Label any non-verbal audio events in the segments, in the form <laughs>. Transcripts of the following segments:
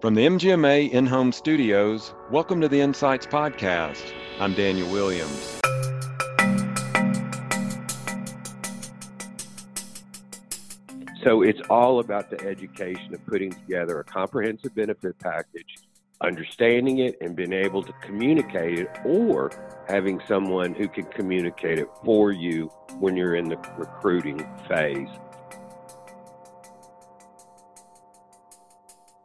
From the MGMA in home studios, welcome to the Insights Podcast. I'm Daniel Williams. So it's all about the education of putting together a comprehensive benefit package, understanding it, and being able to communicate it, or having someone who can communicate it for you when you're in the recruiting phase.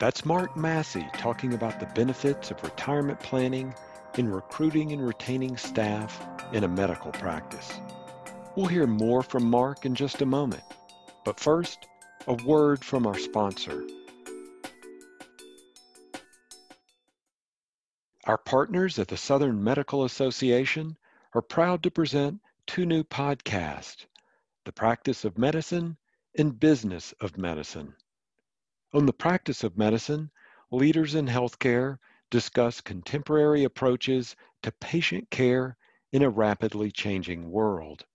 That's Mark Massey talking about the benefits of retirement planning in recruiting and retaining staff in a medical practice. We'll hear more from Mark in just a moment. But first, a word from our sponsor. Our partners at the Southern Medical Association are proud to present two new podcasts The Practice of Medicine and Business of Medicine. On the practice of medicine, leaders in healthcare discuss contemporary approaches to patient care in a rapidly changing world.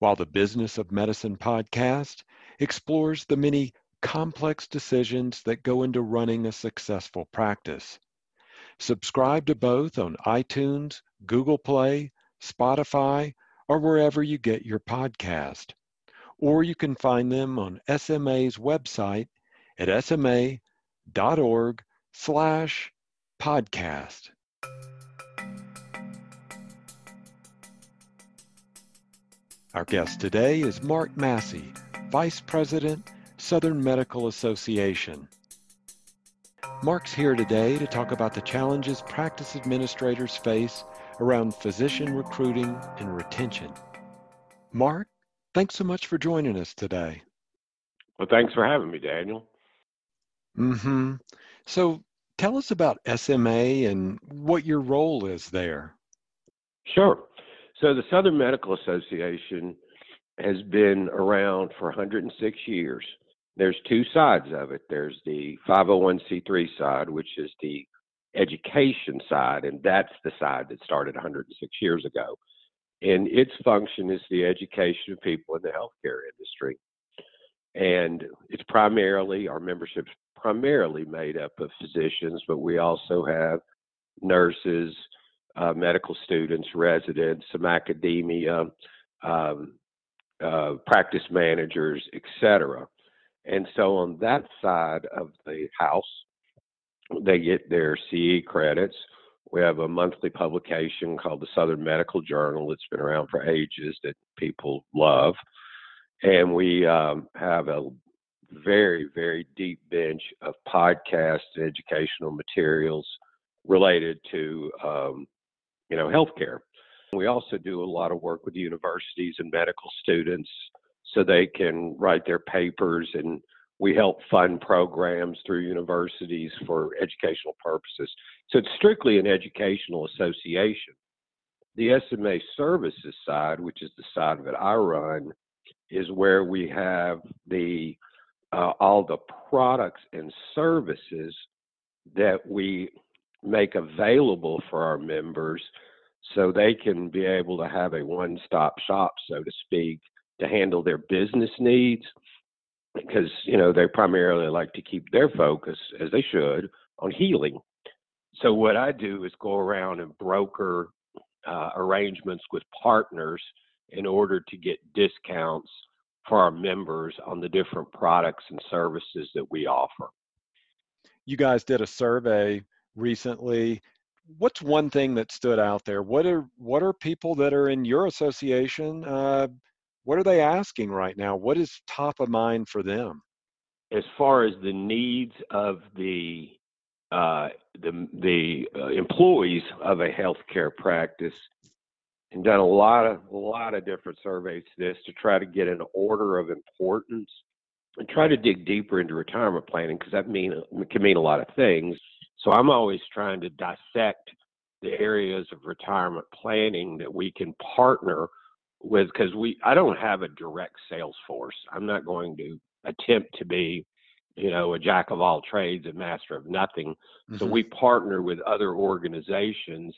While the Business of Medicine podcast explores the many complex decisions that go into running a successful practice. Subscribe to both on iTunes, Google Play, Spotify, or wherever you get your podcast. Or you can find them on SMA's website at sma.org slash podcast. Our guest today is Mark Massey, Vice President, Southern Medical Association. Mark's here today to talk about the challenges practice administrators face around physician recruiting and retention. Mark, thanks so much for joining us today. Well, thanks for having me, Daniel. Mm-hmm. So tell us about SMA and what your role is there. Sure. So the Southern Medical Association has been around for 106 years. There's two sides of it. There's the 501c3 side, which is the education side, and that's the side that started 106 years ago. And its function is the education of people in the healthcare industry. And it's primarily, our membership's primarily made up of physicians, but we also have nurses, uh, medical students, residents, some academia, um, uh, practice managers, etc. And so on that side of the house, they get their CE credits. We have a monthly publication called the Southern Medical Journal. It's been around for ages that people love. And we um, have a very, very deep bench of podcasts and educational materials related to, um, you know, healthcare. We also do a lot of work with universities and medical students so they can write their papers and we help fund programs through universities for educational purposes. So it's strictly an educational association. The SMA services side, which is the side it I run, is where we have the uh, all the products and services that we make available for our members so they can be able to have a one stop shop, so to speak, to handle their business needs. Because, you know, they primarily like to keep their focus, as they should, on healing. So, what I do is go around and broker uh, arrangements with partners in order to get discounts for our members on the different products and services that we offer. You guys did a survey recently. What's one thing that stood out there? What are what are people that are in your association? Uh, what are they asking right now? What is top of mind for them? As far as the needs of the uh, the the uh, employees of a healthcare practice, and done a lot of a lot of different surveys to this to try to get an order of importance and try to dig deeper into retirement planning because that mean can mean a lot of things. So I'm always trying to dissect the areas of retirement planning that we can partner with because we I don't have a direct sales force. I'm not going to attempt to be you know a jack of all trades and master of nothing. Mm-hmm. So we partner with other organizations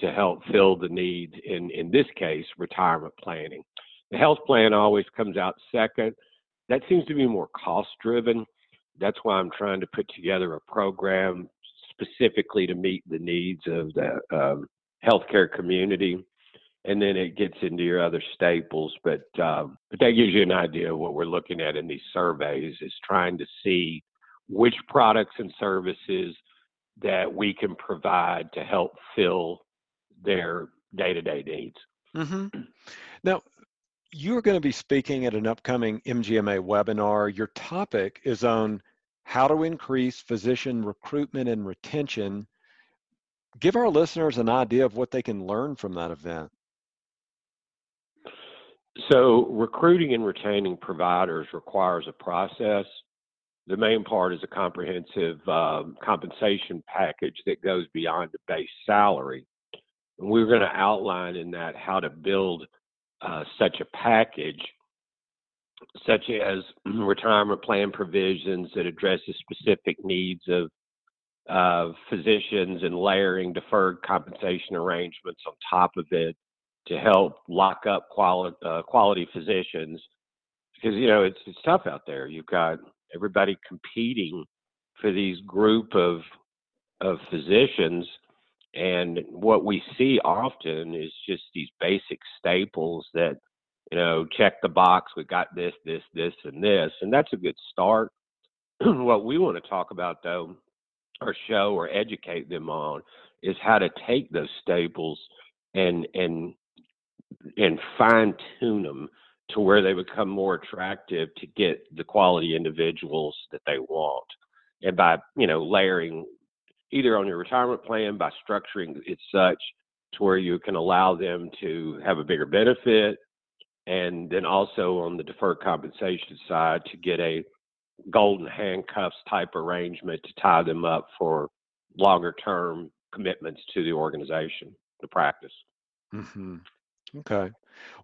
to help fill the needs in, in this case, retirement planning. The health plan always comes out second. That seems to be more cost driven. That's why I'm trying to put together a program specifically to meet the needs of the um, healthcare community. And then it gets into your other staples, but um, but that gives you an idea of what we're looking at in these surveys. Is trying to see which products and services that we can provide to help fill their day-to-day needs. Mm-hmm. <clears throat> Now, you're going to be speaking at an upcoming MGMA webinar. Your topic is on how to increase physician recruitment and retention. Give our listeners an idea of what they can learn from that event. So, recruiting and retaining providers requires a process. The main part is a comprehensive um, compensation package that goes beyond the base salary. And we're going to outline in that how to build uh, such a package, such as <clears throat> retirement plan provisions that addresses specific needs of of physicians and layering deferred compensation arrangements on top of it to help lock up quality uh, quality physicians because you know it's it's tough out there. You've got everybody competing for these group of of physicians and what we see often is just these basic staples that, you know, check the box, we got this, this, this, and this. And that's a good start. <clears throat> what we want to talk about, though, or show or educate them on is how to take those staples and and and fine tune them to where they become more attractive to get the quality individuals that they want and by you know layering either on your retirement plan by structuring it such to where you can allow them to have a bigger benefit and then also on the deferred compensation side to get a golden handcuffs type arrangement to tie them up for longer term commitments to the organization the practice. Mm-hmm. okay.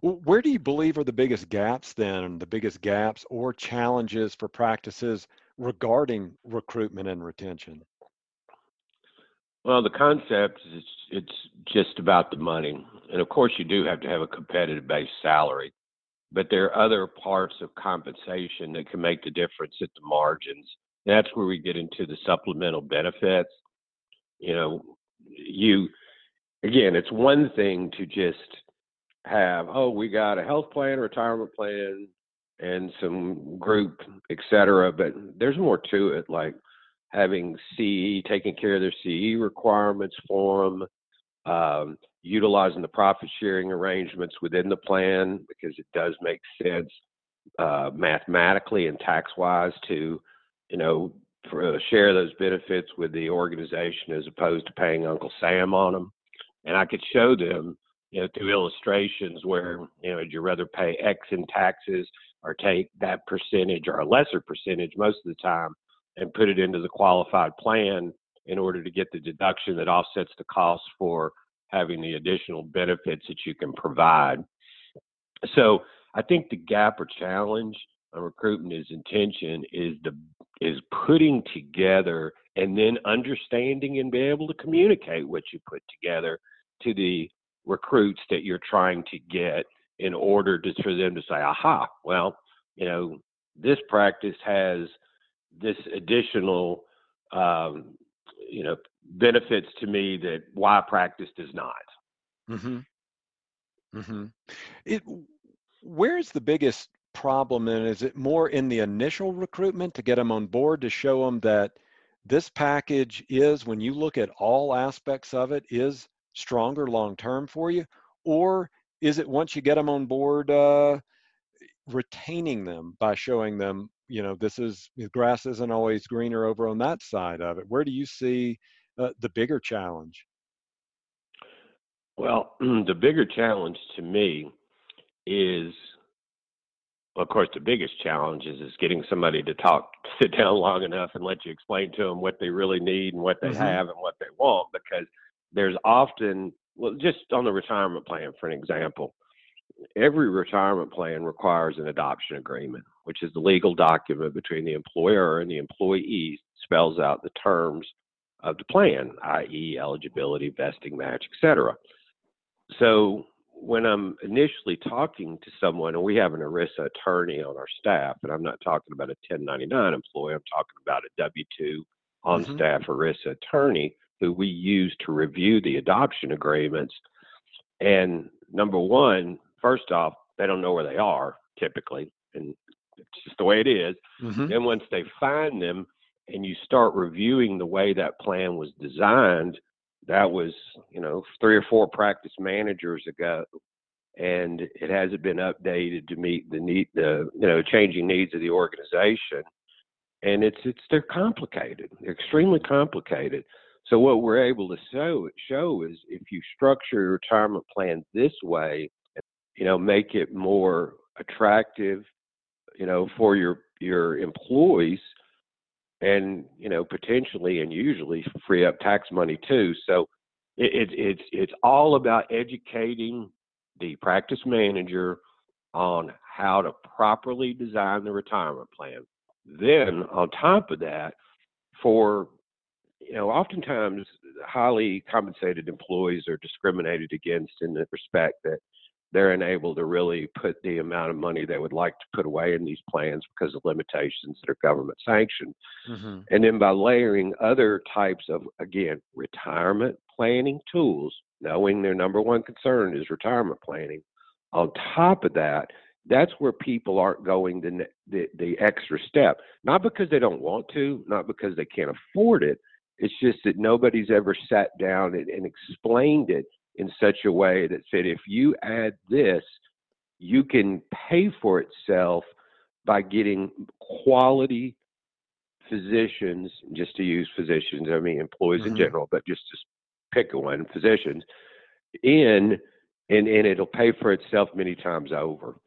Well, where do you believe are the biggest gaps then the biggest gaps or challenges for practices regarding recruitment and retention well, the concept is it's just about the money, and of course you do have to have a competitive base salary, but there are other parts of compensation that can make the difference at the margins. That's where we get into the supplemental benefits. You know, you again, it's one thing to just have oh we got a health plan, retirement plan, and some group, et cetera, but there's more to it. Like having CE, taking care of their CE requirements for them, um, utilizing the profit sharing arrangements within the plan because it does make sense uh, mathematically and tax wise to, you know, for, uh, share those benefits with the organization as opposed to paying Uncle Sam on them. And I could show them, you know, through illustrations where, you know, would you rather pay X in taxes or take that percentage or a lesser percentage most of the time and put it into the qualified plan in order to get the deduction that offsets the cost for having the additional benefits that you can provide. So I think the gap or challenge on recruitment is intention is the is putting together and then understanding and be able to communicate what you put together to the recruits that you're trying to get in order to, for them to say, aha, well, you know, this practice has this additional um, you know benefits to me that why practice does not. Mm-hmm. Mm-hmm. It where's the biggest problem and is it more in the initial recruitment to get them on board to show them that this package is when you look at all aspects of it is stronger long term for you or is it once you get them on board uh, retaining them by showing them you know this is the grass isn't always greener over on that side of it where do you see uh, the bigger challenge well <clears throat> the bigger challenge to me is of course the biggest challenge is, is getting somebody to talk <laughs> sit down long enough and let you explain to them what they really need and what they mm-hmm. have and what they want because there's often well just on the retirement plan for an example every retirement plan requires an adoption agreement, which is the legal document between the employer and the employee spells out the terms of the plan, i.e., eligibility, vesting match, etc. So when I'm initially talking to someone, and we have an ERISA attorney on our staff, and I'm not talking about a 1099 employee, I'm talking about a W 2 on Mhm. staff ERISA attorney who we use to review the adoption agreements. And number one, first off, they don't know where they are typically, and it's just the way it is. Mhm. Then once they find them and you start reviewing the way that plan was designed, that was, you know, three or four practice managers ago, and it hasn't been updated to meet the need, the you know, changing needs of the organization. And it's it's they're complicated. They're extremely complicated. So what we're able to show show is if you structure your retirement plan this way, you know, make it more attractive, you know, for your your employees and you know potentially and usually free up tax money too. So it, it, it's it's all about educating the practice manager on how to properly design the retirement plan. Then on top of that, for you know, oftentimes highly compensated employees are discriminated against in the respect that they're unable to really put the amount of money they would like to put away in these plans because of limitations that are government sanctioned. Mhm. And then by layering other types of, again, retirement planning tools, knowing their number one concern is retirement planning, on top of that, that's where people aren't going the, the, the extra step. Not because they don't want to, not because they can't afford it. It's just that nobody's ever sat down and, and explained it in such a way that said, if you add this, you can pay for itself by getting quality physicians, just to use physicians, I mean employees in Mhm. general, but just to pick one, physicians, in and, and it'll pay for itself many times over.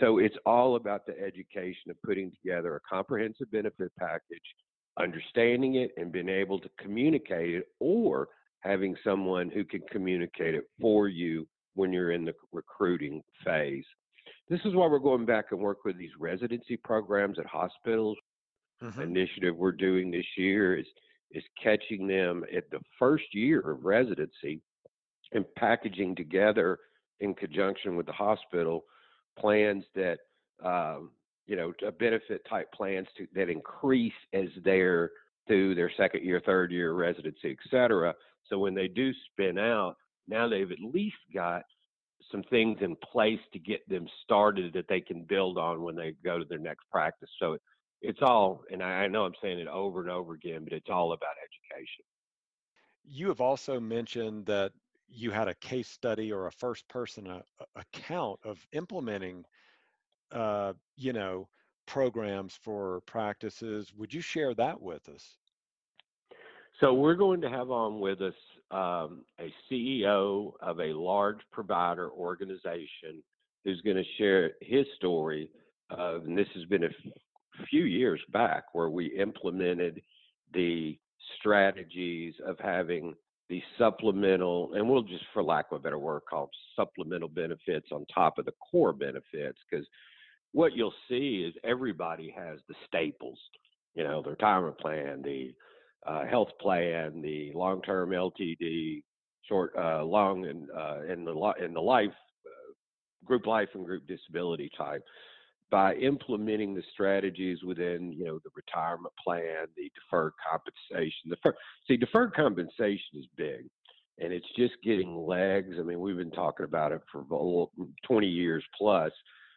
So it's all about the education of putting together a comprehensive benefit package, understanding it and being able to communicate it or having someone who can communicate it for you when you're in the recruiting phase. This is why we're going back and work with these residency programs at hospitals Mhm. initiative we're doing this year is is catching them at the first year of residency and packaging together in conjunction with the hospital plans that um, you know a benefit type plans to, that increase as they're through their second year, third year residency, et cetera. So when they do spin out, now they've at least got some things in place to get them started that they can build on when they go to their next practice. So it's all, and I know I'm saying it over and over again, but it's all about education. You have also mentioned that you had a case study or a first person uh, a- account of implementing, uh, you know, programs for practices. Would you share that with us? So we're going to have on with us um, a CEO of a large provider organization who's going to share his story. Of, and this has been a few years back where we implemented the strategies of having the supplemental, and we'll just, for lack of a better word, call supplemental benefits on top of the core benefits. Because what you'll see is everybody has the staples, you know, the retirement plan, the uh, health plan, the long-term LTD, short, uh, long, and uh, and the and the life, uh, group life and group disability type. By implementing the strategies within, you know, the retirement plan, the deferred compensation. The see, deferred compensation is big, and it's just getting legs. I mean, we've been talking about it for 20 years plus,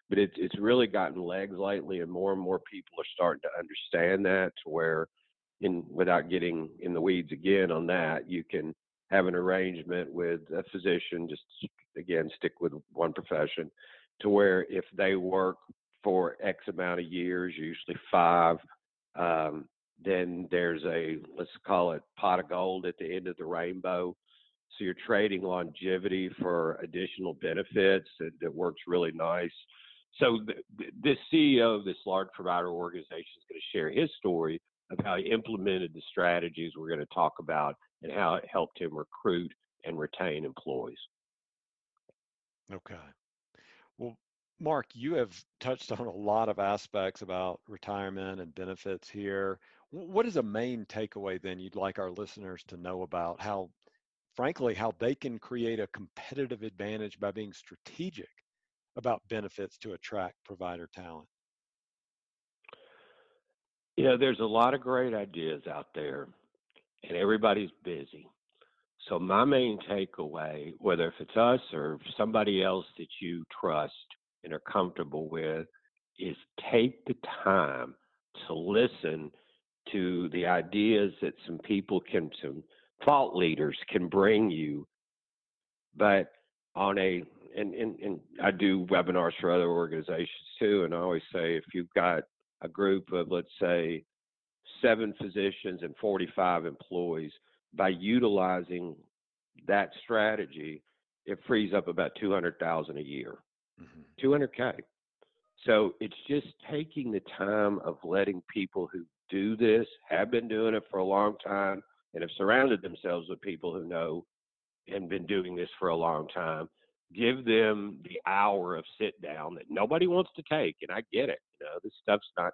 but it's it's really gotten legs lately, and more and more people are starting to understand that to where in without getting in the weeds again on that, you can have an arrangement with a physician, just again, stick with one profession, to where if they work for X amount of years, usually five, um, then there's a, let's call it pot of gold at the end of the rainbow. So you're trading longevity for additional benefits that, that works really nice. So th- th- this CEO of this large provider organization is going to share his story of how he implemented the strategies we're going to talk about and how it helped him recruit and retain employees. Okay. Well, Mark, you have touched on a lot of aspects about retirement and benefits here. What is a main takeaway then you'd like our listeners to know about how frankly, how they can create a competitive advantage by being strategic about benefits to attract provider talent? You know, there's a lot of great ideas out there, and everybody's busy. So, my main takeaway, whether if it's us or somebody else that you trust and are comfortable with, is take the time to listen to the ideas that some people can, some thought leaders can bring you. But on a, and, and, and I do webinars for other organizations too, and I always say if you've got a group of, let's say, seven physicians and 45 employees, by utilizing that strategy, it frees up about 200,000 a year. Mm-hmm. 200k. So it's just taking the time of letting people who do this, have been doing it for a long time, and have surrounded themselves with people who know and been doing this for a long time. Give them the hour of sit down that nobody wants to take, and I get it. You know, this stuff's not.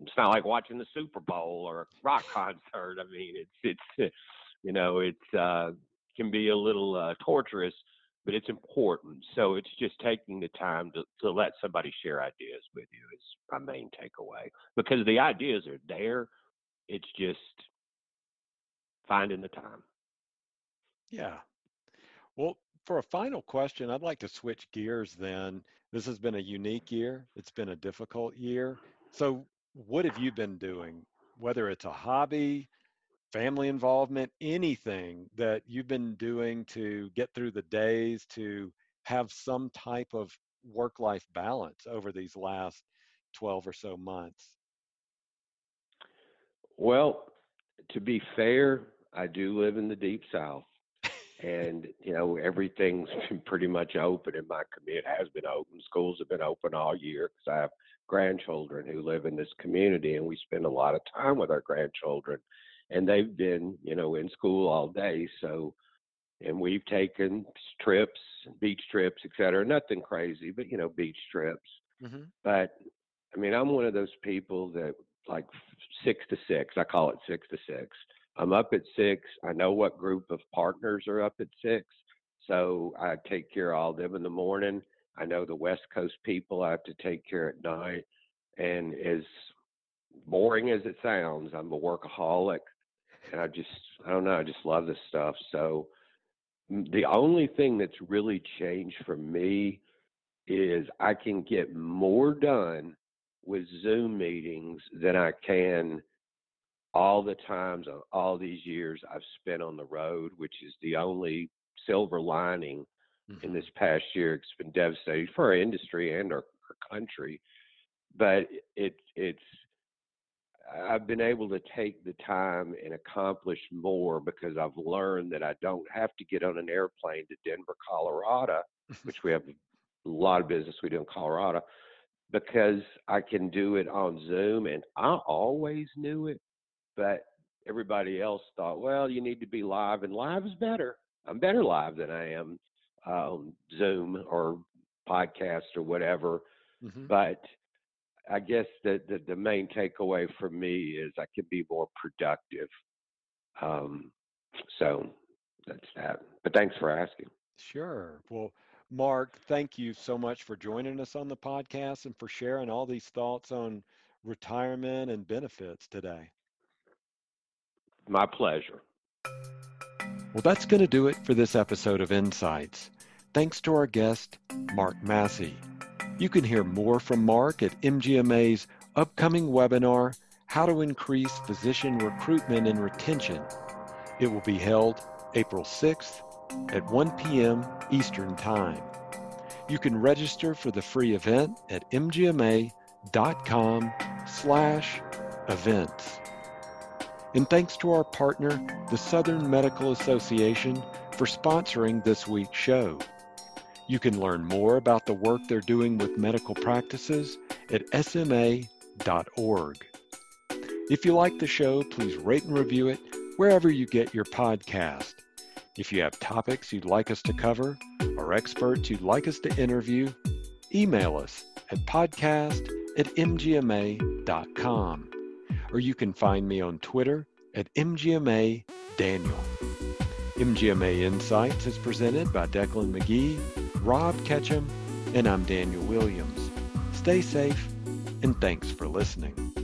It's not like watching the Super Bowl or a rock <laughs> concert. I mean, it's it's you know, it's uh, can be a little uh, torturous but it's important. So it's just taking the time to, to let somebody share ideas with you is my main takeaway because the ideas are there. It's just finding the time. Yeah. Well, for a final question, I'd like to switch gears then. This has been a unique year, it's been a difficult year. So, what have you been doing? Whether it's a hobby, family involvement, anything that you've been doing to get through the days to have some type of work life balance over these last 12 or so months? Well, to be fair, I do live in the deep south. And, you know, everything's <laughs> been pretty much open in my community. It has been open. Schools have been open all year because I have grandchildren who live in this community and we spend a lot of time with our grandchildren and they've been, you know, in school all day. So, and we've taken trips, beach trips, et cetera. Nothing crazy, but you know, beach trips. Mm-hmm. But I mean, I'm one of those people that like six to six. I call it six to six. I'm up at six. I know what group of partners are up at six. So I take care of all of them in the morning. I know the West Coast people I have to take care at night. And as boring as it sounds, I'm a workaholic and I just I don't know, I just love this stuff. So mm, the only thing that's really changed for me is I can get more done with Zoom meetings than I can all the times of all these years I've spent on the road, which is the only silver lining mm-hmm. in this past year. It's been devastating for our industry and our, our country, but it it's I've been able to take the time and accomplish more because I've learned that I don't have to get on an airplane to Denver, Colorado, which we have <laughs> a lot of business we do in Colorado, because I can do it on Zoom. And I always knew it, but everybody else thought, well, you need to be live, and live is better. I'm better live than I am on Zoom or podcast or whatever. Mm-hmm. But I guess the, the, the main takeaway for me is I can be more productive. Um, so that's that. But thanks for asking. Sure. Well, Mark, thank you so much for joining us on the podcast and for sharing all these thoughts on retirement and benefits today. My pleasure. Well, that's going to do it for this episode of Insights. Thanks to our guest, Mark Massey. You can hear more from Mark at MGMA's upcoming webinar, How to Increase Physician Recruitment and Retention. It will be held April 6th at 1 p.m. Eastern Time. You can register for the free event at mgma.com slash events. And thanks to our partner, the Southern Medical Association, for sponsoring this week's show. You can learn more about the work they're doing with medical practices at sma.org. If you like the show, please rate and review it wherever you get your podcast. If you have topics you'd like us to cover or experts you'd like us to interview, email us at podcast at mgma.com. Or you can find me on Twitter at mgma daniel. MGMA Insights is presented by Declan McGee, Rob Ketchum, and I'm Daniel Williams. Stay safe, and thanks for listening.